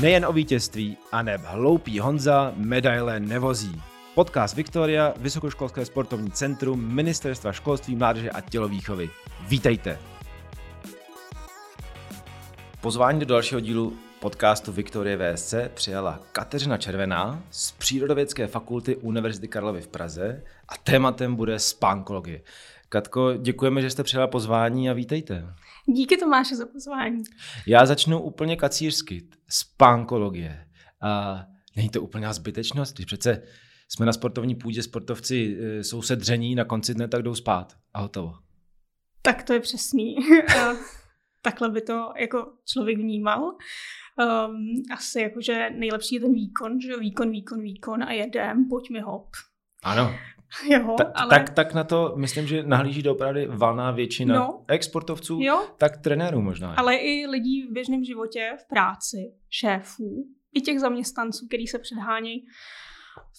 Nejen o vítězství, a neb hloupý Honza medaile nevozí. Podcast Viktoria, Vysokoškolské sportovní centrum Ministerstva školství, mládeže a tělovýchovy. Vítejte! Pozvání do dalšího dílu podcastu Viktorie VSC přijala Kateřina Červená z Přírodovědské fakulty Univerzity Karlovy v Praze a tématem bude spánkologie. Katko, děkujeme, že jste přijala pozvání a vítejte. Díky Tomáše za pozvání. Já začnu úplně kacířsky. Spánkologie. A není to úplná zbytečnost, když přece jsme na sportovní půdě, sportovci e, jsou sedření, na konci dne tak jdou spát a hotovo. Tak to je přesný. Takhle by to jako člověk vnímal. Um, asi jakože nejlepší je ten výkon, že výkon, výkon, výkon a jedem, pojďme hop. Ano, Jo, Ta, ale... tak, tak na to myslím, že nahlíží do opravdu valná většina No. exportovců, Jo, tak trenérů možná. ale i lidí v běžném životě, v práci, šéfů, i těch zaměstnanců, kteří se předhánějí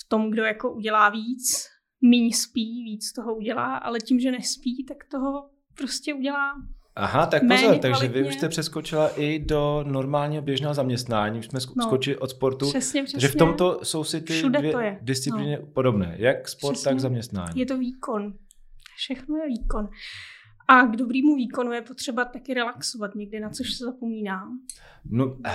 v tom, kdo jako udělá víc, míň spí, víc toho udělá, ale tím, že nespí, tak toho prostě udělá Aha, tak méně pozor, takže vy kvalitně. už jste přeskočila i do normálního běžného zaměstnání, už jsme No. skočili od sportu. přesně, přesně. Takže v tomto jsou si ty Všude dvě to je. No. disciplíny podobné, jak sport, Přesně. tak zaměstnání. Je to výkon. Všechno je výkon. A k dobrému výkonu je potřeba taky relaxovat někdy, na což se zapomíná. No, eh,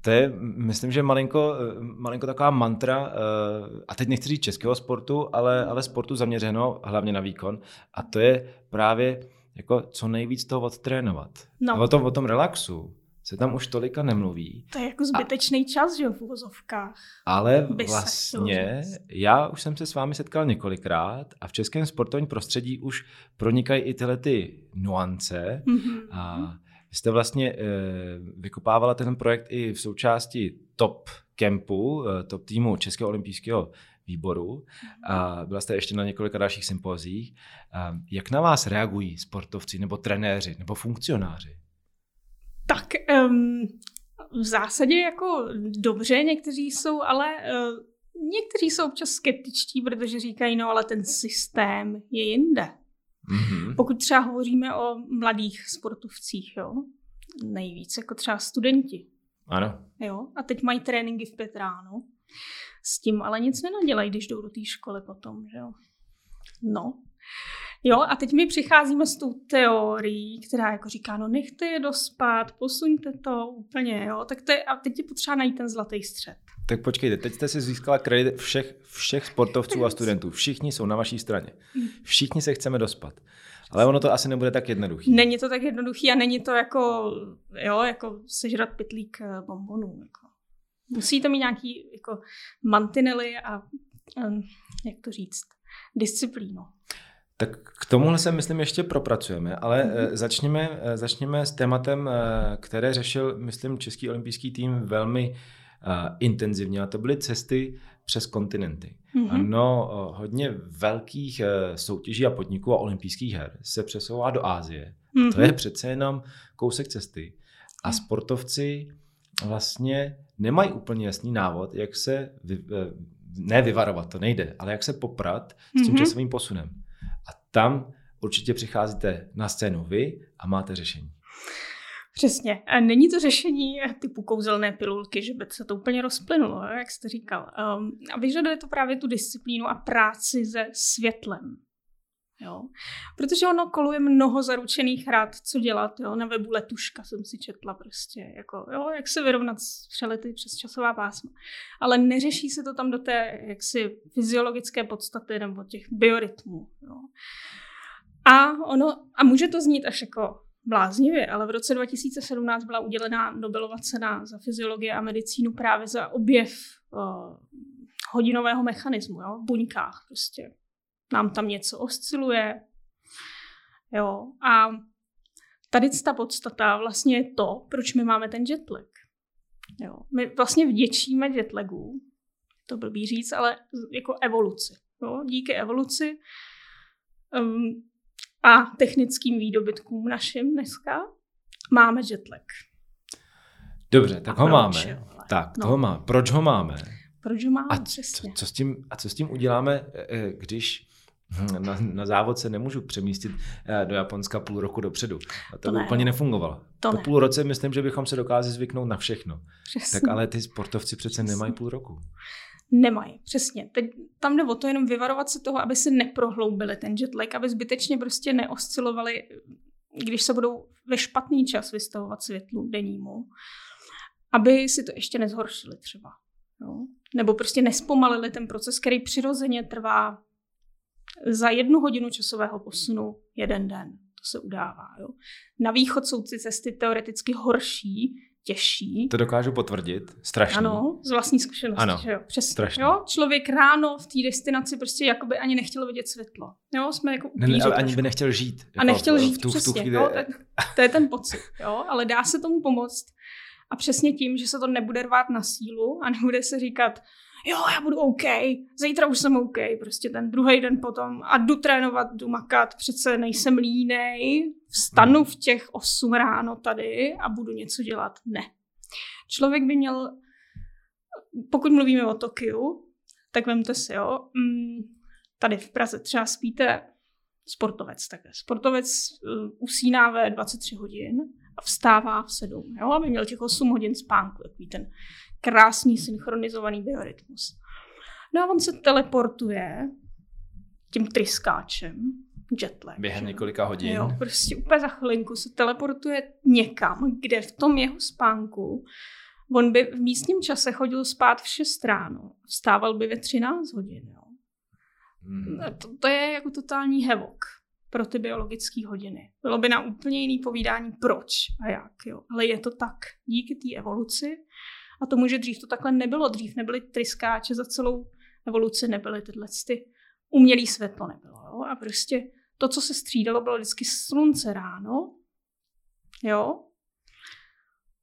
to je, myslím, že malinko, eh, malinko taková mantra, eh, a teď nechci říct českého sportu, ale, ale sportu zaměřeno hlavně na výkon, a to je právě jako co nejvíc toho odtrénovat. No. A o tom, o tom relaxu se tam už tolika nemluví, To je jako zbytečný čas, že v uvozovkách. ale vlastně já už jsem se s vámi setkal několikrát a v českém sportovním prostředí už pronikají i tyhle ty nuance, Mhm. A vy jste vlastně eh, vykopávala ten projekt i v součásti top campu, eh, top týmu Českého olympijského výboru a byla jste ještě na několika dalších sympozích. Jak na vás reagují sportovci nebo trenéři nebo funkcionáři? Tak um, v zásadě jako dobře, někteří jsou, ale uh, někteří jsou občas skeptičtí, protože říkají, no ale ten systém je jinde. Mhm. Pokud třeba hovoříme o mladých sportovcích, jo, nejvíc jako třeba studenti, Ano. jo, a teď mají tréninky v pět ráno, s tím ale nic nenadělají, když jdou do té školy potom, že jo. No. Jo, a teď my přicházíme s tou teorií, která jako říká, no nechte je dospat, posuňte to úplně, jo, tak to je, a teď je potřeba najít ten zlatý střed. Tak počkejte, teď jste si získala kredit všech, všech sportovců a studentů. Všichni jsou na vaší straně. Všichni se chceme dospat. Ale ono to asi nebude tak jednoduché. Není to tak jednoduchý a není to jako, jo, jako sežrat pytlík eh, bombonů. Jako. Musí to mít nějaký jako mantinely a, jak to říct, disciplínu. Tak k tomuhle se, myslím, ještě propracujeme, ale Mhm. mm-hmm. začněme, eh, začněme s tématem, eh, které řešil, myslím, Český olympijský tým velmi intenzivně, a to byly cesty přes kontinenty. Mhm. Ano, eh, hodně velkých soutěží a podniků a olympijských her se přesouvá do Ázie. To Mhm. je přece jenom kousek cesty. A Mhm. sportovci vlastně nemají úplně jasný návod, jak se, vy, eh, ne vyvarovat, to nejde, ale jak se poprat s tím Mhm. časovým posunem. A tam určitě přicházíte na scénu vy a máte řešení. Přesně. A není to řešení typu kouzelné pilulky, že by se to úplně rozplynulo, jak jste říkal. Um, a vyžaduje to právě tu disciplínu a práci se světlem. Jo. Protože ono koluje mnoho zaručených rád, co dělat. Jo. Na webu Letuška jsem si četla prostě, jako, jo, jak se vyrovnat s přelety přes časová pásma. Ale neřeší se to tam do té jaksi fyziologické podstaty nebo těch biorytmů. Jo. A, ono, a může to znít až jako bláznivě, ale v roce 2017 byla udělená Nobelova cena za fyziologii a medicínu právě za objev uh, hodinového mechanismu, jo, v buňkách prostě. Nám tam něco osciluje, jo, a tady ta podstata vlastně je to, proč my máme ten jetlag. Jo. My vlastně vděčíme jetlagu, to blbý říct, ale jako evoluci. Jo. Díky evoluci um, a technickým výdobytkům našim dneska máme jetlag. Dobře, tak A ho proč, máme. ale- Tak, no. toho máme. Proč ho máme? Proč ho máme A co, přesně? co, s tím, a co s tím uděláme, eh, když Hm, na, na závod se nemůžu přemístit eh, do Japonska půl roku dopředu. A to, to by ne, úplně nefungovalo. To po ne. půl roce myslím, že bychom se dokázali zvyknout na všechno. Přesně. Tak ale ty sportovci přece Přesně. nemají půl roku. Nemají, přesně. Teď tam jde o to jenom vyvarovat se toho, aby si neprohloubili ten jet lag, aby zbytečně prostě neoscilovali, když se budou ve špatný čas vystavovat světlu dennímu, aby si to ještě nezhoršili třeba. Jo? Nebo prostě nespomalili ten proces, který přirozeně trvá za jednu hodinu časového posunu jeden den. To se udává. Jo? Na východ jsou ty cesty teoreticky horší, těžší, To dokážu potvrdit. Strašně. ano, z vlastní zkušenosti, Ano, že jo, přesně. strašně. Jo? Člověk ráno v té destinaci prostě jakoby ani nechtěl vidět světlo. Jo, jsme jako Ne, ne, ale ani by nechtěl žít. A nechtěl v- žít, v tu, v tu přesně. chvíli. jo, to, to je ten pocit, jo, ale dá se tomu pomoct. A přesně tím, že se to nebude rvát na sílu a nebude se říkat, jo, já budu OK, zítra už jsem OK, prostě ten druhý den potom a jdu trénovat, jdu makat, přece nejsem línej, vstanu v těch 8 ráno tady a budu něco dělat. Ne. Člověk by měl, pokud mluvíme o Tokiu, tak vemte si, jo, mm, tady v Praze třeba spíte sportovec takhle. Sportovec uh, usíná ve 23 hodin a vstává v 7, jo, aby měl těch 8 hodin spánku, takový ten krásný synchronizovaný biorytmus. No a on se teleportuje tím tryskáčem, jetlag. Během několika hodin. Jo, prostě úplně za chvilinku se teleportuje někam, kde v tom jeho spánku on by v místním čase chodil spát v 6 ráno. Vstával by ve 13 hodin. Jo. Mm. To, to je jako totální hevok pro ty biologické hodiny. Bylo by na úplně jiný povídání proč a jak. Jo. Ale je to tak díky té evoluci a tomu, že dřív to takhle nebylo. Dřív nebyly tryskáče za celou evoluci, nebyly tyhle ty umělý světlo nebylo. Jo. A prostě to, co se střídalo, bylo vždycky slunce ráno, jo,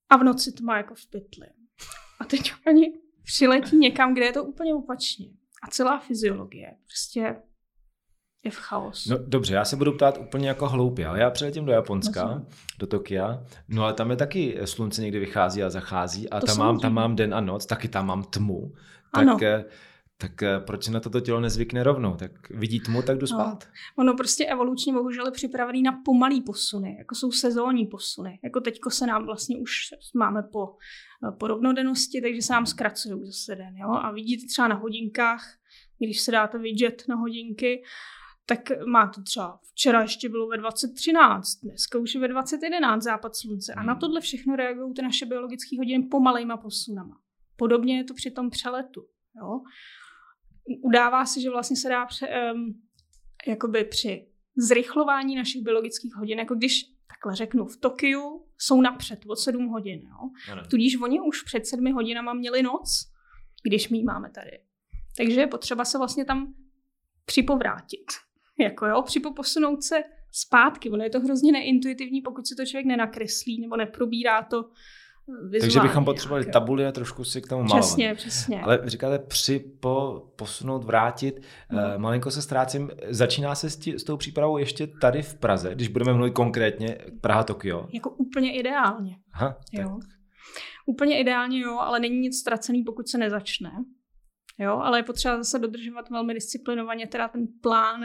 a v noci tma jako v pytli. A teď oni přiletí někam, kde je to úplně opačně. A celá fyziologie prostě je v chaosu. No dobře, já se budu ptát úplně jako hloupě, ale já přiletím do Japonska, Rozumím. do Tokia, no ale tam je taky slunce někdy vychází a zachází a To tam mám, tam mám den a noc, taky tam mám tmu. Ano. Tak, eh, tak eh, proč na toto tělo nezvykne rovnou? Tak vidí tmu, tak jdu No. spát. Ono prostě evolučně bohužel je připravený na pomalý posuny, jako jsou sezónní posuny. Jako teďko se nám vlastně už máme po, po rovnodennosti, takže se nám zkracují zase den. Jo? A vidíte třeba na hodinkách, když se dáte widget na hodinky, tak máte třeba včera ještě bylo ve 2013, dneska už je ve 2011 západ slunce. A na Hmm. tohle všechno reagují ty naše biologické hodiny pomalejma posunama. Podobně je to při tom přeletu. Jo? Udává se, že vlastně se dá pře, um, jakoby při zrychlování našich biologických hodin, jako když takhle řeknu, v Tokiu jsou napřed o 7 hodin. Jo? Ano. Tudíž oni už před sedmi hodinama měli noc, když my máme tady. Takže je potřeba se vlastně tam připovrátit. Jako jo, připoposunout se zpátky. Ono je to hrozně neintuitivní, pokud si to člověk nenakreslí nebo neprobírá to eh, vizuálně. Takže bychom potřebovali nějak, tabuli a trošku si k tomu malovat. Přesně, přesně. Ale říkáte při, po, posunout, vrátit. No. No. malinko se ztrácím. Začíná se s, tí, s tou přípravou ještě tady v Praze, když budeme mluvit konkrétně Praha-Tokio. Jako úplně ideálně. Aha, tak. Jo. Úplně ideálně jo, ale není nic ztracený, pokud se nezačne. Jo, ale je potřeba zase dodržovat velmi disciplinovaně teda ten plán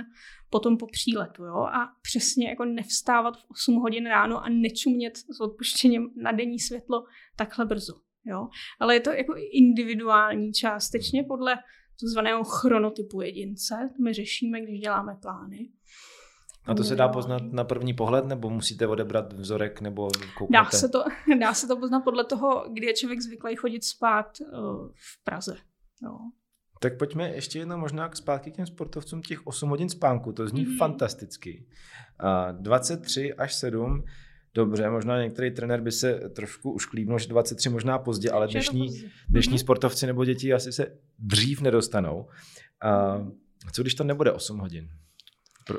potom po příletu, jo, a přesně jako nevstávat v 8 hodin ráno a nečumět s odpuštěním na denní světlo takhle brzo, jo. Ale je to jako individuální částečně podle takzvaného chronotypu jedince, to my řešíme, když děláme plány. A to se dá poznat na první pohled, nebo musíte odebrat vzorek, nebo kouknete? Dá se, to, dá se to poznat podle toho, kdy je člověk zvyklý chodit spát uh, v Praze. Jo. Tak pojďme ještě jednou možná k zpátky k těm sportovcům těch 8 hodin spánku, to zní Mhm. mm-hmm. fantasticky. A 23 až 7, dobře, možná některý trenér by se trošku už klíbnul, že 23 možná pozdě, ale dnešní, dnešní Mhm. sportovci nebo děti asi se dřív nedostanou. A co když to nebude 8 hodin? Pro,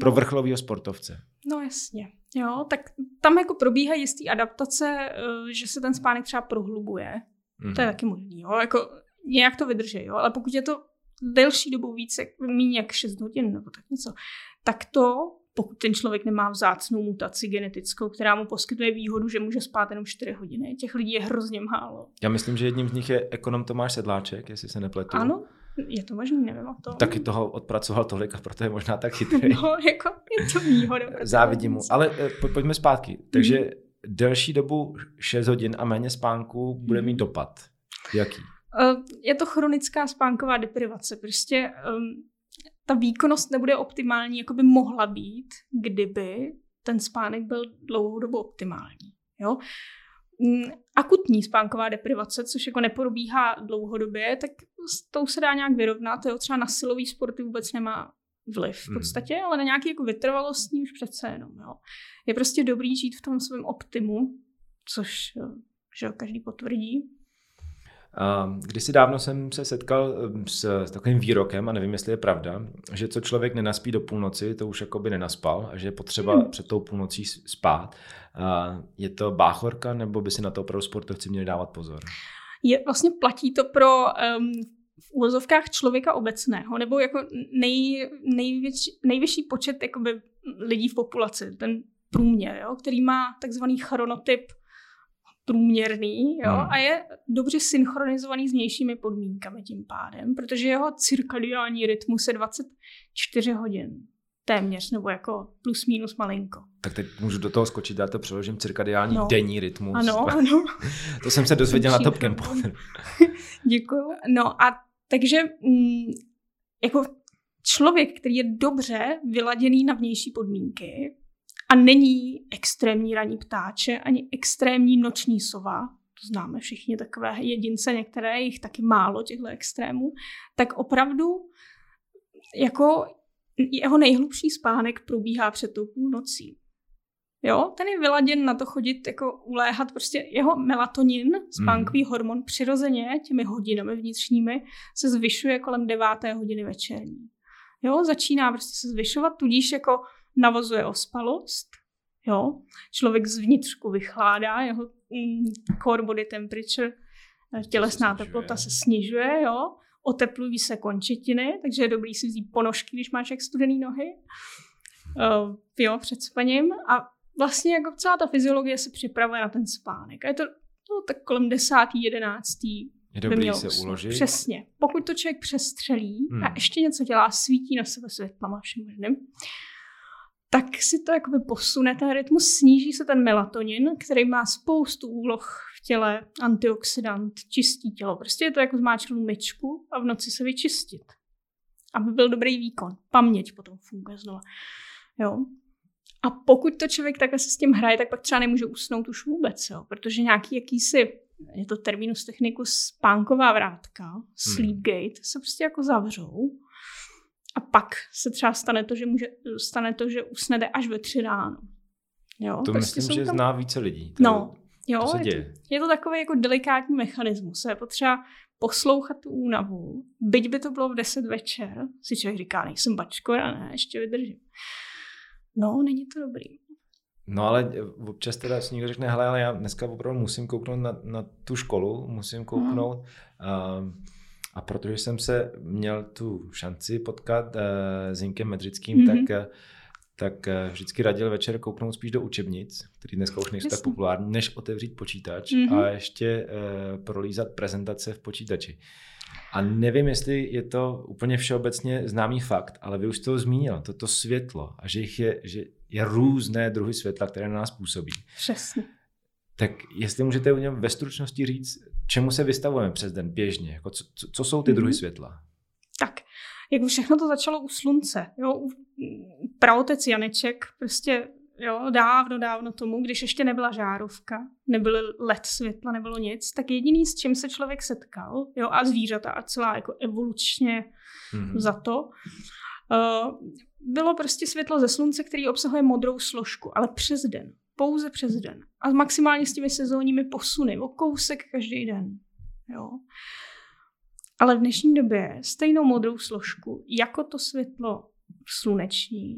pro No. vrcholového sportovce. No jasně. Jo, tak tam jako probíhají jistý adaptace, eh, že se ten spánek třeba prohlubuje. Mhm. To je taky možný, jo. Jako nějak to vydrží, jo. Ale pokud je to delší dobu více, méně jak 6 hodin nebo tak něco, tak to, pokud ten člověk nemá vzácnou mutaci genetickou, která mu poskytuje výhodu, že může spát jenom 4 hodiny, těch lidí je hrozně málo. Já myslím, že jedním z nich je ekonom Tomáš Sedláček, jestli se nepletu. Ano, Je to možný, nevím o tom. Taky toho odpracoval tolik a proto je možná tak chytrý. No, jako je to výhoda. Závidím mu. Ale eh, pojďme zpátky. Takže mm-hmm. delší dobu 6 hodin a méně spánku bude mít dopad. Jaký? Uh, je to chronická spánková deprivace. Prostě um, ta výkonnost nebude optimální, jako by mohla být, kdyby ten spánek byl dlouhou dobu optimální. Jo? Mm, akutní spánková deprivace, což jako neprobíhá dlouhodobě, tak s tou se dá nějak vyrovnat. Jo? Třeba na silový sporty vůbec nemá vliv v hmm. podstatě, hmm. ale na nějaký jako vytrvalostní už přece jenom. Jo? Je prostě dobrý žít v tom svém optimu, což že každý potvrdí. Kdysi dávno jsem se setkal um, s, s takovým výrokem, a nevím, jestli je pravda, že co člověk nenaspí do půlnoci, to už jako by nenaspal a že je potřeba hmm. před tou půlnocí spát. Je to báchorka, nebo by si na to opravdu sportovci měli dávat pozor? Je, vlastně platí to pro um, v úvozovkách člověka obecného, nebo jako nej, největší, nejvyšší počet jakoby, lidí v populaci, ten průměr, jo, který má takzvaný chronotyp průměrný jo, hmm. a je dobře synchronizovaný s vnějšími podmínkami tím pádem, protože jeho cirkadiální rytmus je 24 hodin téměř, nebo jako plus minus malinko. Tak teď můžu do toho skočit, já to přeložím cirkadiální no. denní rytmus. Ano, ano. to jsem se dozvěděl na Top Campu. Děkuju. No a takže mm, jako člověk, který je dobře vyladěný na vnější podmínky, a není extrémní raní ptáče, ani extrémní noční sova, to známe všichni takové jedince, některé jich taky málo, těchto extrémů, tak opravdu jako jeho nejhlubší spánek probíhá před tou půlnocí. Jo, ten je vyladěn na to chodit, jako uléhat, prostě jeho melatonin, spánkový mm. hormon, přirozeně těmi hodinami vnitřními se zvyšuje kolem deváté hodiny večerní. Jo, začíná prostě se zvyšovat, tudíž jako navozuje ospalost, jo. Člověk zvnitřku vychládá, jeho mm, core body temperature, eh, tělesná teplota se snižuje, jo. Oteplují se končetiny, takže je dobrý si vzít ponožky, když máš jak studený nohy, uh, jo, před spaním. A vlastně jako celá ta fyziologie se připravuje na ten spánek. A je to no, tak kolem desátý, jedenáctý je dobrý se uložit. Přesně. Pokud to člověk přestřelí hmm. a ještě něco dělá, svítí na sebe světlama všem možným, tak si to jakoby posune ten rytmus, sníží se ten melatonin, který má spoustu úloh v těle, antioxidant, čistí tělo. Prostě je to jako zmáčknout myčku a v noci se vyčistit. Aby byl dobrý výkon. Paměť potom funguje znova. Jo. A pokud to člověk takhle se s tím hraje, tak pak třeba nemůže usnout už vůbec, jo? protože nějaký jakýsi, je to terminus technicus, spánková vrátka, hmm. sleep gate, se prostě jako zavřou a pak se třeba stane to, že, může, stane to, že usnede až ve tři ráno. Jo, to prostě myslím, že tam... zná více lidí. To, no, jo, to se děje. Je, to, je to takový jako delikátní mechanismus. Je potřeba poslouchat tu únavu. Byť by to bylo v 10 večer, si člověk říká, nejsem bačkora, ne, ještě vydržím. No, není to dobrý. No ale občas teda si někdo řekne, hele, ale já dneska opravdu musím kouknout na, na tu školu, musím kouknout, hmm. uh, a protože jsem se měl tu šanci potkat uh, s Jinkem Medřickým, mm-hmm. tak, uh, tak uh, vždycky radil večer kouknout spíš do učebnic, který dneska už nejsou tak populární, než otevřít počítač mm-hmm. a ještě uh, prolízat prezentace v počítači. A nevím, jestli je to úplně všeobecně známý fakt, ale vy už jste to zmínil, toto světlo a že, jich je, že je různé druhy světla, které na nás působí. Přesně. Tak jestli můžete u něm ve stručnosti říct, čemu se vystavujeme přes den běžně? Jako co, co, jsou ty mm-hmm. druhy světla? Tak, jako všechno to začalo u slunce. Jo? Pravotec Janeček prostě jo, dávno, dávno tomu, když ještě nebyla žárovka, nebyl led světla, nebylo nic, tak jediný, s čím se člověk setkal, jo, a zvířata a celá jako evolučně mm-hmm. za to, uh, bylo prostě světlo ze slunce, který obsahuje modrou složku, ale přes den pouze přes den. A maximálně s těmi sezónními posuny, o kousek každý den. Jo. Ale v dnešní době stejnou modrou složku, jako to světlo sluneční,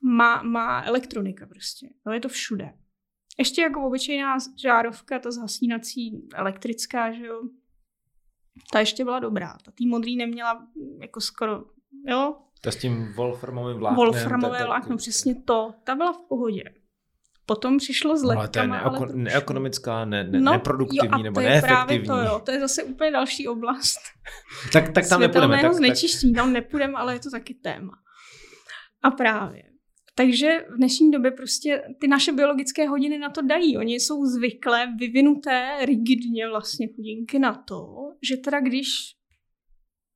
má, má elektronika prostě. No, je to všude. Ještě jako obyčejná žárovka, ta zhasínací elektrická, že jo, ta ještě byla dobrá. Ta tý modrý neměla jako skoro, jo. Ta s tím wolframovým vláknem. Wolframové vlákno, přesně to. Ta byla v pohodě. Potom přišlo s No, ale to je letkama, ale neoko- neekonomická, ne, ne, No, neproduktivní jo, a nebo to je právě neefektivní. to, jo, to je zase úplně další oblast. Tak, tak tam nepůjdeme. Tak, znečištění, tam nepůjdeme, ale je to taky téma. A právě. Takže v dnešní době prostě ty naše biologické hodiny na to dají. Oni jsou zvyklé, vyvinuté rigidně vlastně chudinky na to, že teda když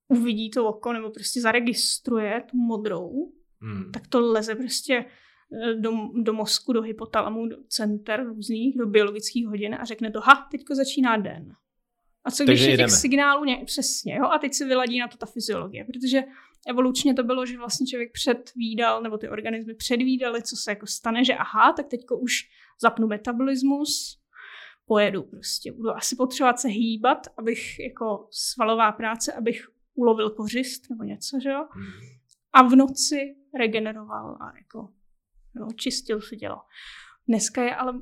uvidí to oko nebo prostě zaregistruje tu modrou, hmm. tak to leze prostě do, do mozku, do hypotalamu, do center různých, do biologických hodin a řekne to, ha, teďko začíná den. A co když Takže je těch jedeme. signálů ně, přesně, jo? A teď se vyladí na to ta fyziologie, protože evolučně to bylo, že vlastně člověk předvídal, nebo ty organismy předvídali, co se jako stane, že aha, tak teďko už zapnu metabolismus, pojedu prostě, budu asi potřebovat se hýbat, abych jako svalová práce, abych ulovil kořist nebo něco, že jo? Hmm. a v noci regeneroval a jako jo, čistil si tělo. Dneska je ale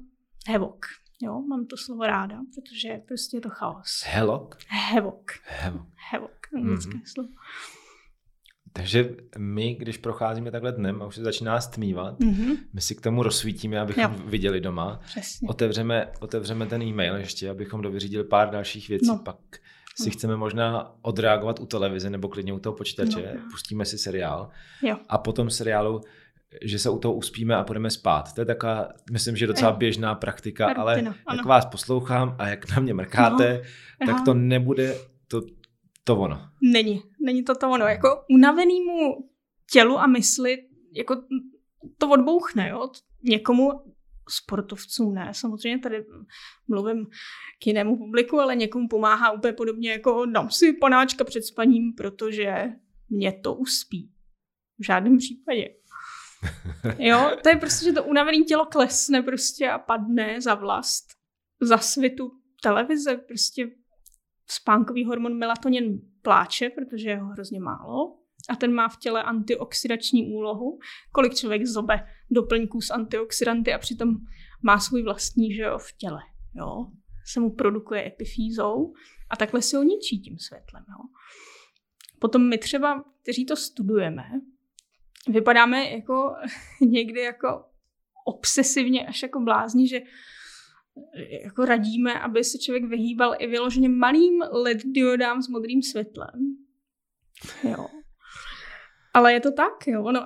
hevok. Jo, mám to slovo ráda, protože prostě je to chaos. Helok? Hevok. Helok. Hevok. Anglické Mhm. slovo. Takže my, když procházíme takhle dnem a už se začíná stmívat, Mhm, my si k tomu rozsvítíme, abychom Jo. viděli doma. přesně. Otevřeme, otevřeme ten e-mail ještě, abychom dovyřídili pár dalších věcí. No. Pak si No. chceme možná odreagovat u televize nebo klidně u toho počítače, No. pustíme si seriál Jo. a potom seriálu, že se u toho uspíme a půjdeme spát. To je taková, myslím, že docela Jo. běžná praktika, Rutina, ale ano. jak vás poslouchám a jak na mě mrkáte, tak Aha. to nebude to, to ono. Není. Není to to ono. Jako unavenýmu tělu a mysli jako to odbouchne, jo. Někomu sportovcům ne, samozřejmě tady mluvím k jinému publiku, ale někomu pomáhá úplně podobně jako dám si panáčka před spaním, protože mě to uspí. V žádném případě. Jo, to je prostě, že to unavené tělo klesne prostě a padne za vlast. Za svitu televize prostě spánkový hormon melatonin pláče, protože je ho hrozně málo. A ten má v těle antioxidační úlohu. Kolik člověk zobe doplňků s antioxidanty a přitom má svůj vlastní, že jo, v těle. Jo. Se mu produkuje epifýzou a takhle se ho ničí tím světlem. Jo. Potom my třeba, kteří to studujeme, vypadáme jako někdy jako obsesivně až jako blázni, že jako radíme, aby se člověk vyhýbal i vyloženě malým LED diodám s modrým světlem. Jo. Ale je to tak, jo. Ono,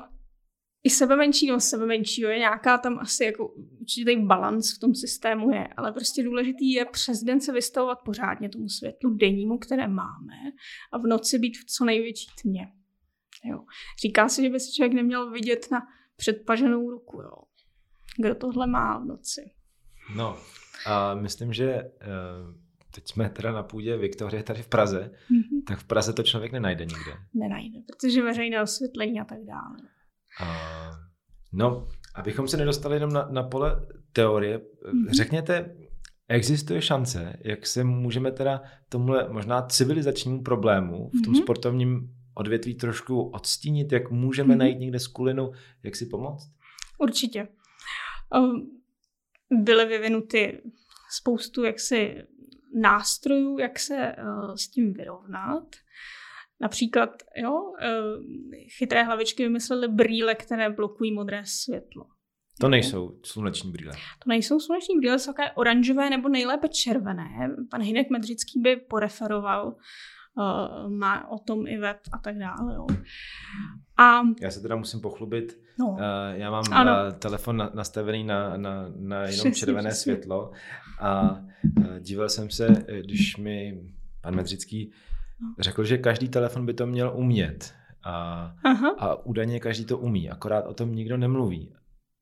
i sebe menší, no sebe menší, jo, je nějaká tam asi jako určitý balans v tom systému je, ale prostě důležitý je přes den se vystavovat pořádně tomu světlu dennímu, které máme a v noci být v co největší tmě. Jo. Říká se, že by si člověk neměl vidět na předpaženou ruku, jo. Kdo tohle má v noci? No, a myslím, že eh, teď jsme teda na půdě Viktorie tady v Praze, Mhm. tak v Praze to člověk nenajde nikde. Nenajde, protože veřejné osvětlení a tak dále. A, no, abychom se nedostali jenom na, na pole teorie, Mhm. řekněte, existuje šance, jak se můžeme teda tomuhle možná civilizačnímu problému v tom Mhm. sportovním odvětví trošku odstínit, jak můžeme Mhm. najít někde skulinu, jak si pomoct? Určitě. Um, Byly vyvinuty spoustu jaksi nástrojů, jak se uh, s tím vyrovnat. Například, jo, uh, chytré hlavičky vymyslely brýle, které blokují modré světlo. To nejsou sluneční brýle. To nejsou sluneční brýle, jsou takové oranžové nebo nejlépe červené. Pan Hinek Medřický by poreferoval, uh, má o tom i web a tak dále. Jo. A Já se teda musím pochlubit, no, Uh, já mám Ano. uh, telefon na, nastavený na, na, na jenom Přesně, červené přesně. světlo a uh, díval jsem se, eh, když mi pan Medřický No. řekl, že každý telefon by to měl umět a, aha, a údajně každý to umí, akorát o tom nikdo nemluví.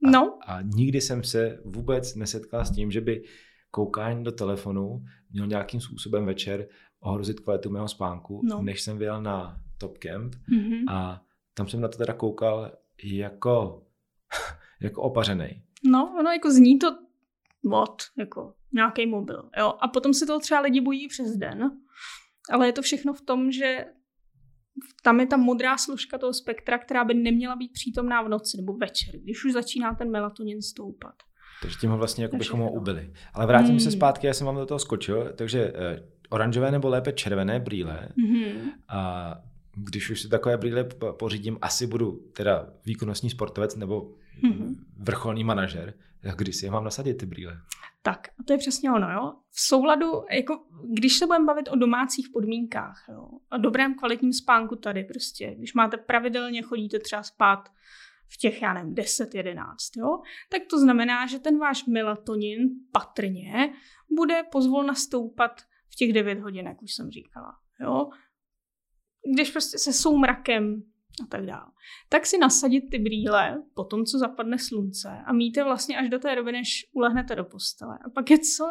A, no, a nikdy jsem se vůbec nesetkal s tím, že by koukání do telefonu měl nějakým způsobem večer ohrozit kvalitu mého spánku, No. než jsem vyjel na Top Camp mhm. a tam jsem na to teda koukal jako, jako opařený. No, ono jako zní to mod, jako nějaký mobil, jo. A potom se toho třeba lidi bojí přes den, ale je to všechno v tom, že tam je ta modrá složka toho spektra, která by neměla být přítomná v noci nebo večer, když už začíná ten melatonin stoupat. Takže tím ho vlastně jako To bychom ho ubili. Ale vrátím Hmm. se zpátky, já jsem vám do toho skočil, takže eh, oranžové nebo lépe červené brýle Mhm. a když už si takové brýle pořídím, asi budu teda výkonnostní sportovec nebo mm-hmm. vrcholný manažer. Kdy si je mám nasadit ty brýle? Tak, a to je přesně ono, jo. V souladu, jako když se budeme bavit o domácích podmínkách, jo, a dobrém kvalitním spánku tady prostě, když máte pravidelně, chodíte třeba spát v těch, já nevím, 10, 11, jo, tak to znamená, že ten váš melatonin patrně bude pozvolna stoupat těch 9 hodin, jak už jsem říkala, jo. Když prostě se soumrakem a tak dále. Tak si nasadit ty brýle po tom, co zapadne slunce a mít je vlastně až do té doby, než ulehnete do postele. A pak je co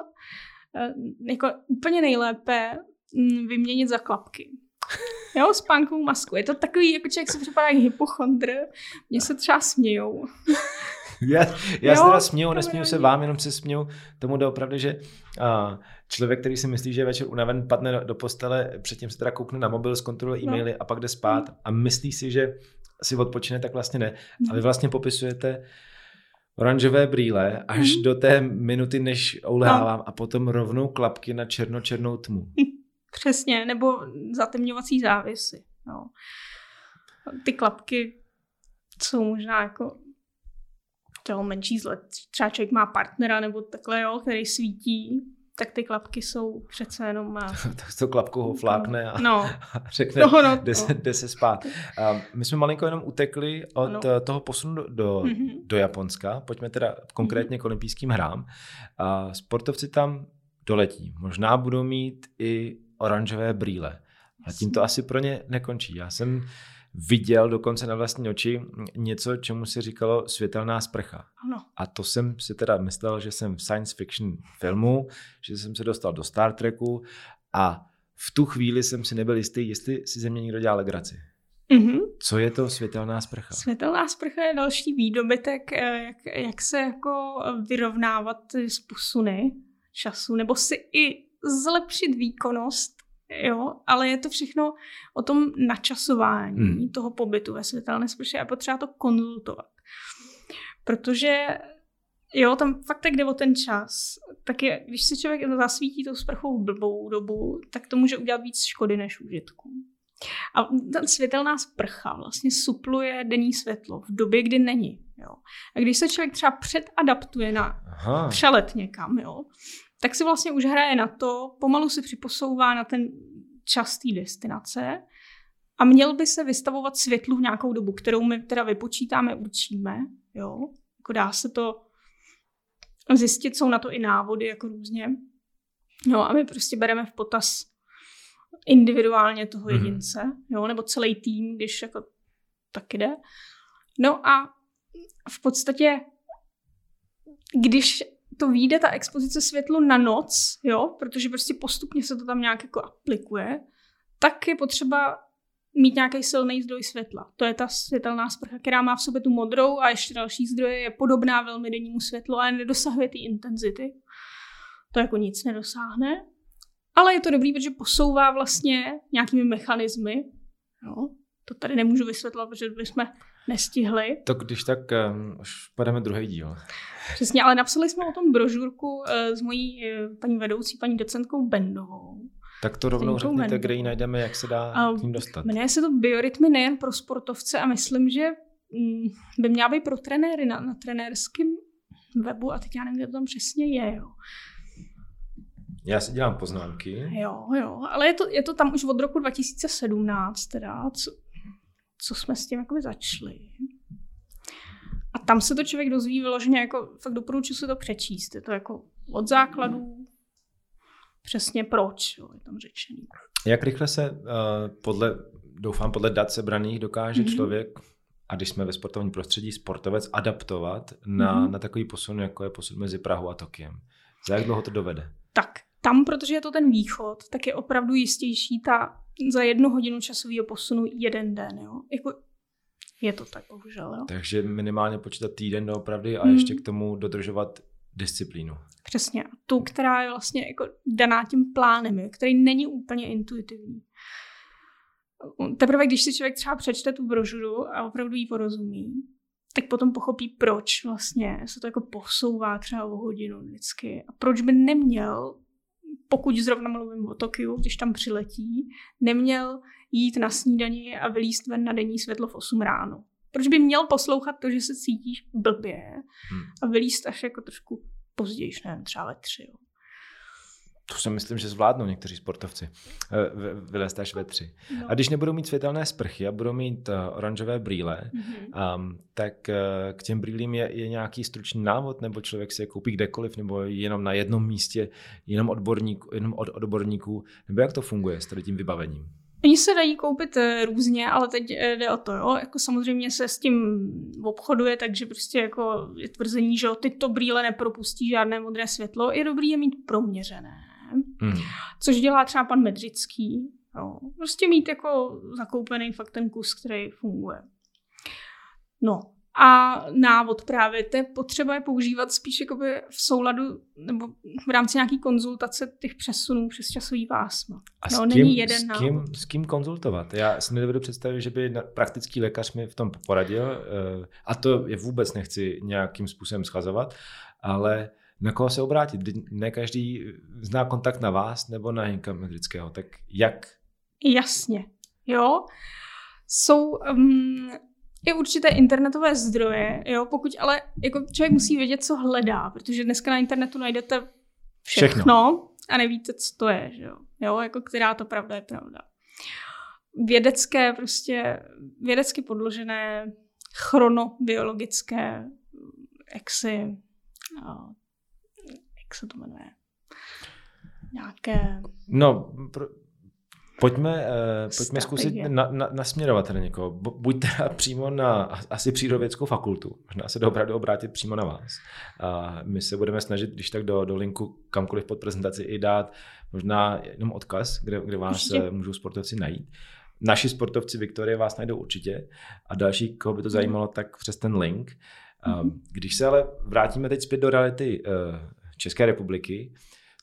eh, jako úplně nejlépe mm, vyměnit za klapky. Jo, spánkovou masku. Je to takový, jako člověk se připadá jak hypochondr. Mně se třeba smějou. Já, já jo, se teda směju, nesměju se vám, jenom se směju tomu doopravdy, že uh, člověk, který si myslí, že je večer unaven, padne do postele, předtím se teda koukne na mobil, zkontroluje no. e-maily no. a pak jde spát a myslí si, že si odpočine, tak vlastně ne. A vy vlastně popisujete oranžové brýle až mm. do té minuty, než ulehávám no. a potom rovnou klapky na černo-černou tmu. Přesně, nebo zatemňovací závisy. No. Ty klapky jsou možná jako toho menší zlet. Třeba člověk má partnera nebo takhle, jo, který svítí, tak ty klapky jsou přece jenom... tak to klapku ho flákne a, no. a řekne, no, no, jde, se, jde se spát. A my jsme malinko jenom utekli od no. toho posunu do, do, mm-hmm. do Japonska. Pojďme teda konkrétně mm-hmm. k olympijským hrám. A sportovci tam doletí. Možná budou mít i oranžové brýle. A tím to asi pro ně nekončí. Já jsem viděl dokonce na vlastní oči něco, čemu se říkalo světelná sprcha. Ano. A to jsem si teda myslel, že jsem v science fiction filmu, že jsem se dostal do Star Treku a v tu chvíli jsem si nebyl jistý, jestli si ze mě někdo dělá legraci. Mm-hmm. Co je to světelná sprcha? Světelná sprcha je další výdobytek, eh, jak, jak se jako vyrovnávat s posuny času, nebo si i zlepšit výkonnost Jo, ale je to všechno o tom načasování hmm. toho pobytu ve světelné sprše a potřeba to konzultovat. Protože jo, tam fakt tak jde o ten čas. Tak je, když si člověk zasvítí tou sprchou blbou dobu, tak to může udělat víc škody než užitku. A ta světelná sprcha vlastně supluje denní světlo v době, kdy není. Jo. A když se člověk třeba předadaptuje na Aha. přelet někam, jo, tak si vlastně už hraje na to, pomalu se připosouvá na ten čas té destinace a měl by se vystavovat světlu v nějakou dobu, kterou my teda vypočítáme, určíme, jo. Jako dá se to zjistit, jsou na to i návody, jako různě. No a my prostě bereme v potaz individuálně toho mhm. jedince, mm. jo, nebo celý tým, když jako tak jde. No a v podstatě, když to vyjde ta expozice světlu na noc, jo, protože prostě postupně se to tam nějak jako aplikuje, tak je potřeba mít nějaký silný zdroj světla. To je ta světelná sprcha, která má v sobě tu modrou a ještě další zdroje, je podobná velmi dennímu světlu, ale nedosahuje ty intenzity. To jako nic nedosáhne. Ale je to dobrý, protože posouvá vlastně nějakými mechanismy. Jo. To tady nemůžu vysvětlovat, protože bychom nestihli. To když tak um, už pademe druhý díl. Přesně, ale napsali jsme o tom brožurku uh, s mojí uh, paní vedoucí, paní docentkou Bendovou. Tak to rovnou řekněte, Bendovou. kde ji najdeme, jak se dá uh, k ním dostat. Jmenuje se to biorytmy nejen pro sportovce a myslím, že um, by měla být pro trenéry na, na trenérském webu a teď já nevím, kde to tam přesně je. Jo. Já si dělám poznámky. Jo, jo, ale je to, je to tam už od roku 2017, teda, co, co jsme s tím jakoby začali. A tam se to člověk dozví vyloženě, jako fakt doporučuji si to přečíst. Je to jako od základů přesně proč, jo, je tam řečený. Jak rychle se uh, podle, doufám, podle dat sebraných dokáže mm-hmm. člověk, a když jsme ve sportovním prostředí, sportovec adaptovat na, mm-hmm. na takový posun, jako je posun mezi Prahou a Tokiem? Za jak dlouho to dovede? Tak, tam, protože je to ten východ, tak je opravdu jistější ta za jednu hodinu časového posunu jeden den. Jo? Jako je to tak, bohužel. Jo? Takže minimálně počítat týden doopravdy a hmm. ještě k tomu dodržovat disciplínu. Přesně. Tu, která je vlastně jako daná tím plánem, jo? který není úplně intuitivní. Teprve, když si člověk třeba přečte tu brožuru a opravdu ji porozumí, tak potom pochopí, proč vlastně se to jako posouvá třeba o hodinu vždycky. A proč by neměl pokud zrovna mluvím o Tokiu, když tam přiletí, neměl jít na snídani a vylíst ven na denní světlo v 8 ráno. Proč by měl poslouchat to, že se cítíš blbě hmm. a vylíst až jako trošku později, nevím, třeba ve tři. Jo. To si myslím, že zvládnou někteří sportovci. Eh, vylézt až ve tři. No. A když nebudou mít světelné sprchy a budou mít uh, oranžové brýle, mm-hmm. um, tak uh, k těm brýlím je, je nějaký stručný návod, nebo člověk si je koupí kdekoliv, nebo jenom na jednom místě, jenom, odborník, jenom od odborníků, nebo jak to funguje s tady tím vybavením? Oni se dají koupit různě, ale teď jde o to, jo. Jako samozřejmě se s tím obchoduje, takže prostě jako je tvrzení, že tyto brýle nepropustí žádné modré světlo. Je dobrý je mít proměřené. Hmm. Což dělá třeba pan Medřický. Jo. Prostě mít jako zakoupený fakt ten kus, který funguje. No a návod právě, to je potřeba je používat spíš jakoby v souladu nebo v rámci nějaký konzultace těch přesunů přes časový pásma. A no, s, kým, není jeden s, kým, s kým konzultovat? Já si nedovedu představit, že by praktický lékař mi v tom poradil eh, a to je vůbec nechci nějakým způsobem schazovat, ale na koho se obrátit. Ne každý zná kontakt na vás nebo na Hinka Medrického, tak jak? Jasně, jo. Jsou um, i určité internetové zdroje, jo, pokud ale jako člověk musí vědět, co hledá, protože dneska na internetu najdete všechno, všechno. a nevíte, co to je, že jo. jo, jako která to pravda je pravda. Vědecké, prostě vědecky podložené chronobiologické jaksi jak se to jmenuje? Nějaké... No, pro, Pojďme, uh, pojďme zkusit na, na, nasměrovat na někoho. Buď teda přímo na asi přírodovědeckou fakultu. Možná se opravdu obrátit přímo na vás. A my se budeme snažit, když tak do, do linku kamkoliv pod prezentaci i dát možná jenom odkaz, kde, kde vás Ještě. Eh, můžou sportovci najít. Naši sportovci Viktorie vás najdou určitě a další, koho by to mhm. zajímalo, tak přes ten link. Mm-hmm. Když se ale vrátíme teď zpět do reality uh, České republiky.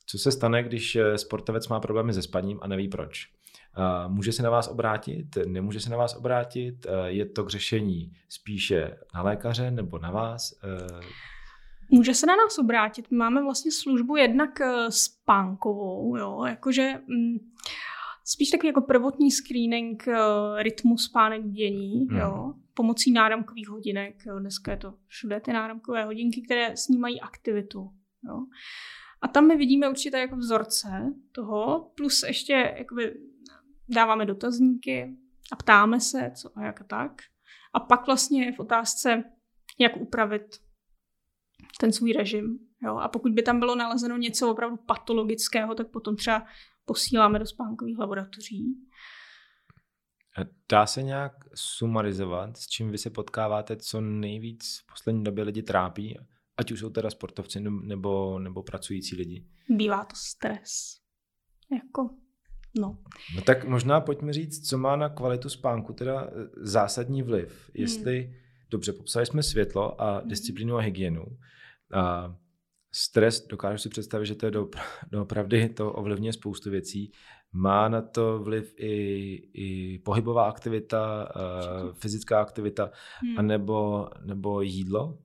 Co se stane, když eh, sportovec má problémy se spaním a neví proč? Eh, může se na vás obrátit, nemůže se na vás obrátit, eh, je to k řešení spíše na lékaře nebo na vás? Může se na nás obrátit. My máme vlastně službu jednak spánkovou, jo, jakože mm, spíš takový jako prvotní screening rytmu spánek dění, hmm. jo, pomocí náramkových hodinek. Jo. Dneska je to všude ty náramkové hodinky, které snímají aktivitu Jo. A tam my vidíme určité jako vzorce toho, plus ještě jakoby dáváme dotazníky a ptáme se, co a jak a tak. A pak vlastně je v otázce, jak upravit ten svůj režim. Jo? A pokud by tam bylo nalezeno něco opravdu patologického, tak potom třeba posíláme do spánkových laboratoří. Dá se nějak sumarizovat, s čím vy se potkáváte, co nejvíc v poslední době lidi trápí? Ať už jsou teda sportovci nebo, nebo pracující lidi. Bývá to stres. Jako, no. No tak možná pojďme říct, co má na kvalitu spánku teda eh, zásadní vliv. Hmm. Jestli, hmm. dobře, popsali jsme světlo a hmm. disciplínu a hygienu. A stres, dokážu si představit, že to je do, doopravdy, to ovlivňuje spoustu věcí. Má na to vliv i, i pohybová aktivita, uh, fyzická aktivita, hmm. anebo, nebo jídlo?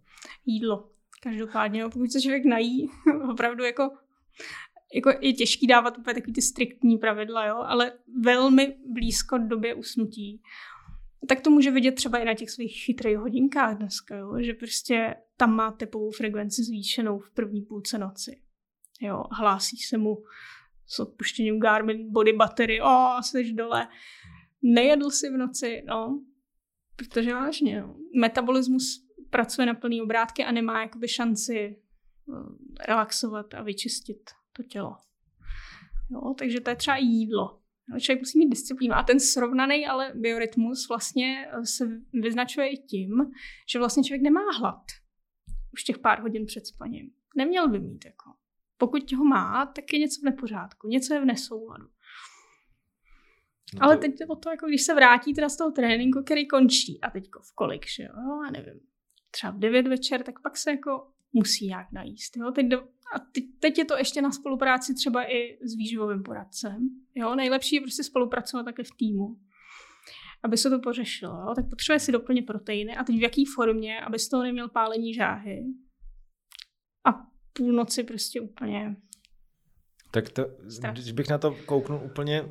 Jídlo. Každopádně, no, pokud se člověk nají, opravdu jako, jako je těžký dávat úplně takový ty striktní pravidla, jo, ale velmi blízko době usnutí. Tak to může vidět třeba i na těch svých chytrých hodinkách dneska, jo, že prostě tam má tepovou frekvenci zvýšenou v první půlce noci. Jo, hlásí se mu s odpuštěním Garmin body battery, o, jsi dole. Nejedl si v noci, no, protože vážně, no. Metabolismus pracuje na plný obrátky a nemá jakoby šanci eh, relaxovat a vyčistit to tělo. Jo, takže to je třeba jídlo. Člověk musí mít disciplínu. A ten srovnaný ale biorytmus vlastně eh, se vyznačuje i tím, že vlastně člověk nemá hlad už těch pár hodin před spaním. Neměl by mít. Jako. Pokud ho má, tak je něco v nepořádku, něco je v nesouladu. No to... Ale teď o to, jako když se vrátí teda z toho tréninku, který končí, a teď v kolik, že jo, já nevím, třeba v 9 večer, tak pak se jako musí nějak najíst. Jo? Teď do, a teď, teď je to ještě na spolupráci třeba i s výživovým poradcem. Jo? Nejlepší je prostě spolupracovat také v týmu, aby se to pořešilo. Jo? Tak potřebuje si doplnit proteiny a teď v jaký formě, aby z toho neměl pálení žáhy. A půlnoci prostě úplně Tak to, když bych na to kouknul úplně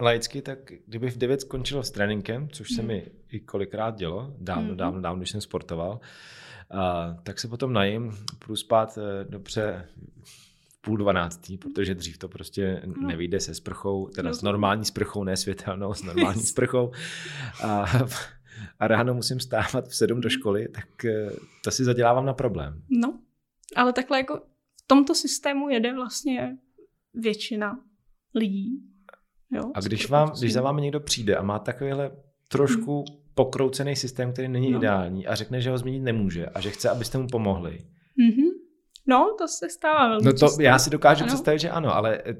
laicky, tak kdyby v 9 skončilo s tréninkem, což se hmm. mi i kolikrát dělo, dávno, hmm. dávno, dávno, když jsem sportoval, a, tak se potom najím, půjdu spát eh, dobře půl dvanáctý, protože dřív to prostě no. nevyjde se sprchou, teda no. s normální sprchou, ne světelnou, s normální sprchou. A, a ráno musím stávat v sedm do školy, tak eh, to si zadělávám na problém. No, ale takhle jako v tomto systému jede vlastně většina lidí. Jo, a když, vám, když za vámi někdo přijde a má takovýhle trošku hmm. pokroucený systém, který není no. ideální a řekne, že ho změnit nemůže a že chce, abyste mu pomohli, mm-hmm. No, to se stává velmi No to často. já si dokážu ano. představit, že ano, ale eh,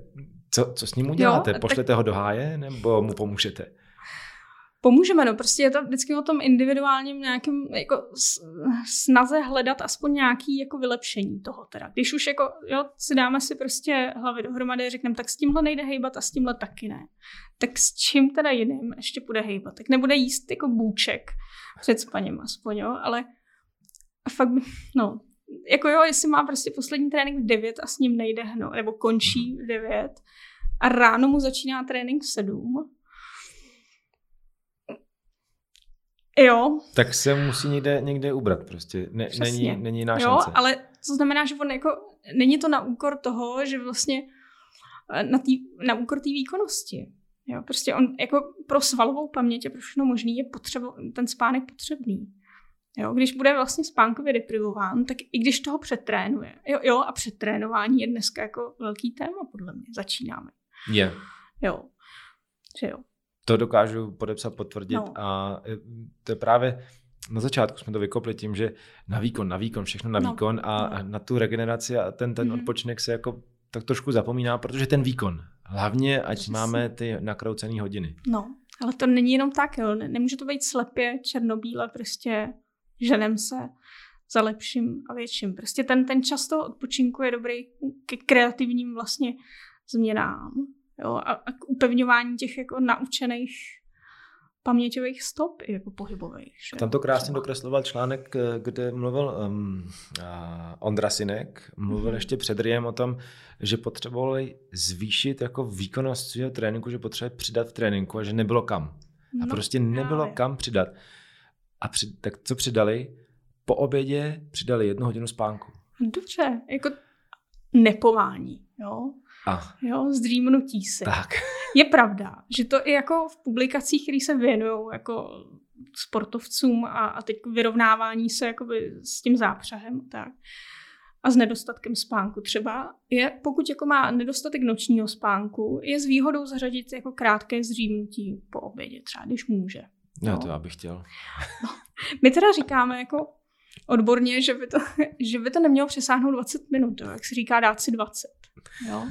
co, co s ním uděláte? Jo, Pošlete tak... ho do háje nebo mu pomůžete? Pomůžeme, no, prostě je to vždycky o tom individuálním nějakém jako snaze hledat aspoň nějaký jako vylepšení toho teda. Když už jako, jo, si dáme si prostě hlavy dohromady a řekneme, tak s tímhle nejde hejbat a s tímhle taky ne. Tak s čím teda jiným ještě bude hejbat? Tak nebude jíst jako bůček před spaním aspoň, jo, ale fakt, no, jako jo, jestli má prostě poslední trénink v 9 a s ním nejde hno, nebo končí v 9 a ráno mu začíná trénink v 7, Jo. Tak se musí někde, někde ubrat prostě. Ne, není, není náš Jo, šance. ale to znamená, že on jako, není to na úkor toho, že vlastně eh, na, tý, na úkor té výkonnosti. Jo, prostě on jako pro svalovou paměť a pro všechno možný je potřeba, ten spánek potřebný. Jo, když bude vlastně spánkově deprivován, tak i když toho přetrénuje. Jo, jo, a přetrénování je dneska jako velký téma, podle mě. Začínáme. Je. Yeah. Jo. Že jo. To dokážu podepsat, potvrdit no. a e, to je právě na začátku jsme to vykopli tím, že na výkon, na výkon, všechno na no. výkon a no. na tu regeneraci a ten, ten mm. odpočinek se jako tak trošku zapomíná, protože ten výkon, hlavně ať Přesný. máme ty nakroucené hodiny. No, ale to není jenom tak, jo. Nemůže to být slepě, černobíle, prostě ženem se za lepším a větším. Prostě ten, ten čas toho odpočinku je dobrý ke kreativním vlastně změnám jo, a, a k upevňování těch jako naučených paměťových stop jako pohybových. Že? Tam to krásně Třeba. dokresloval článek, kde mluvil um, uh, Ondra Sinek, mluvil hmm. ještě před Riem o tom, že potřebovali zvýšit jako výkonnost svého tréninku, že potřebovali přidat v tréninku a že nebylo kam. A no, prostě nebylo právě. kam přidat. A při, tak co přidali? Po obědě přidali jednu hodinu spánku. Dobře, jako nepování, jo? A. Jo, zdřímnutí si. Tak. Je pravda, že to i jako v publikacích, které se věnují jako sportovcům a, a teď vyrovnávání se jakoby s tím zápřehem, tak a s nedostatkem spánku třeba, je, pokud jako má nedostatek nočního spánku, je s výhodou zařadit jako krátké zřímnutí po obědě, třeba když může. No, to já bych chtěl. No. My teda říkáme jako odborně, že by to, že by to nemělo přesáhnout 20 minut, jo, jak se říká dát si 20. Jo.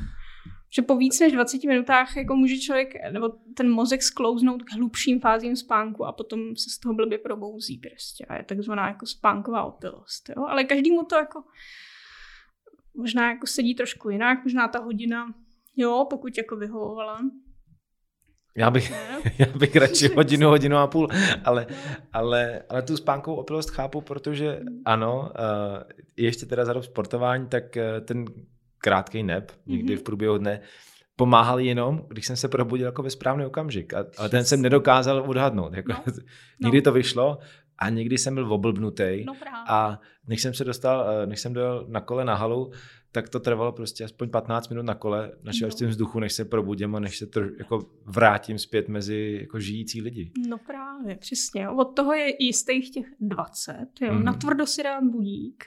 Že po víc než 20 minutách jako může člověk, nebo ten mozek sklouznout k hlubším fázím spánku a potom se z toho blbě probouzí prostě. A je takzvaná jako spánková opilost. Jo. Ale každému to jako možná jako sedí trošku jinak, možná ta hodina, jo, pokud jako vyhovovala. Já bych, já bych radši hodinu, hodinu a půl, ale, ale, ale tu spánkovou opilost chápu, protože ano, uh, ještě teda za dob sportování, tak uh, ten krátký nep někdy v průběhu dne pomáhal jenom, když jsem se probudil jako ve správný okamžik. A, ale ten jsem nedokázal odhadnout. Jako, no. někdy no. to vyšlo a někdy jsem byl oblbnutý. No a než jsem se dostal, eh, než jsem dojel na kole na halu, tak to trvalo prostě aspoň 15 minut na kole na čerstvém no. vzduchu, než se probudím a než se tr- jako vrátím zpět mezi jako žijící lidi. No právě, přesně. Od toho je jistých těch 20. Jo. Mm. Na tvrdo si dát budík.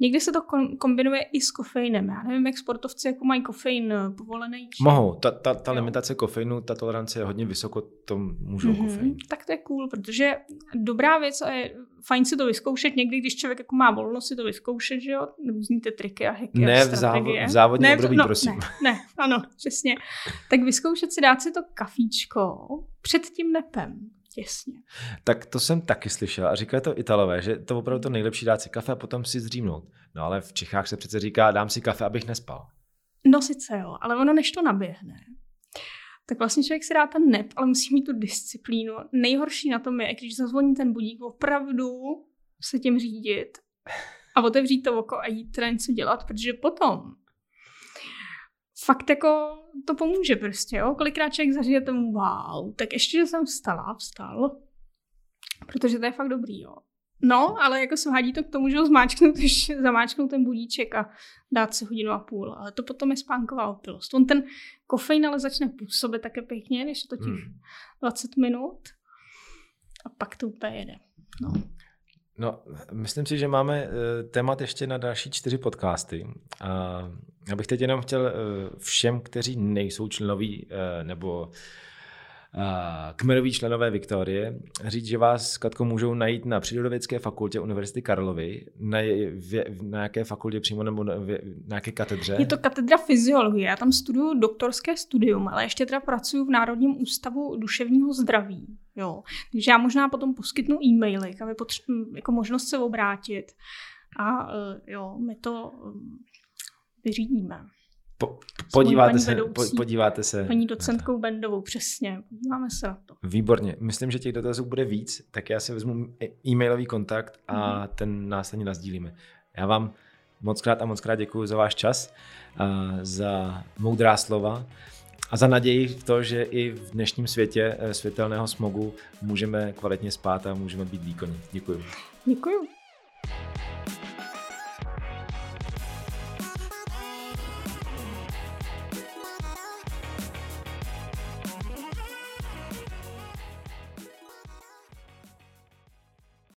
Někdy se to kombinuje i s kofeinem. Já nevím, jak sportovci jako mají kofein eh, povolený. Či... Mohou. Ta, ta, ta limitace kofeinu, ta tolerance je hodně vysoko, to můžou mm-hmm. kofein. Tak to je cool, protože dobrá věc a je fajn si to vyzkoušet někdy, když člověk jako má volnost si to vyzkoušet, že jo, různý ty triky a hacky Ne a v, závo- v závodním ne, období, no, prosím. Ne, ne, ano, přesně. Tak vyzkoušet si dát si to kafíčko před tím nepem. Těsně. Tak to jsem taky slyšel a říkali to Italové, že to opravdu to nejlepší dát si kafe a potom si zdřímnout. No ale v Čechách se přece říká, dám si kafe, abych nespal. No sice jo, ale ono než to naběhne, tak vlastně člověk si dá ten nep, ale musí mít tu disciplínu. Nejhorší na tom je, když zazvoní ten budík, opravdu se tím řídit a otevřít to oko a jít teda něco dělat, protože potom fakt jako to pomůže prostě, jo. Kolikrát člověk zažije tomu wow, tak ještě, že jsem vstala, vstal, protože to je fakt dobrý, jo. No, ale jako svádí to k tomu, že ho zmáčknout, zamáčknout ten budíček a dát si hodinu a půl. Ale to potom je spánková opilost. On ten kofein ale začne působit také pěkně, když je totiž hmm. 20 minut a pak to úplně jede. No. No, myslím si, že máme eh, témat ještě na další čtyři podcasty. A já bych teď jenom chtěl eh, všem, kteří nejsou členoví eh, nebo kmenoví členové Viktorie říct, že vás s Katkou můžou najít na Přírodovědské fakultě Univerzity Karlovy. Na, na jaké fakultě přímo nebo na, na jaké katedře? Je to katedra fyziologie. Já tam studuju doktorské studium, ale ještě teda pracuji v Národním ústavu duševního zdraví. Jo. Takže já možná potom poskytnu e-maily, aby potře- jako možnost se obrátit. A jo, my to vyřídíme. Po, podíváte, se, po, podíváte se. Paní docentkou Bendovou, přesně. Podíváme se na to. Výborně. Myslím, že těch dotazů bude víc, tak já si vezmu e-mailový kontakt a mm ten následně nazdílíme. Já vám moc krát a moc krát děkuji za váš čas, a za moudrá slova a za naději v to, že i v dnešním světě eh, světelného smogu můžeme kvalitně spát a můžeme být výkonní. Děkuji. Děkuji.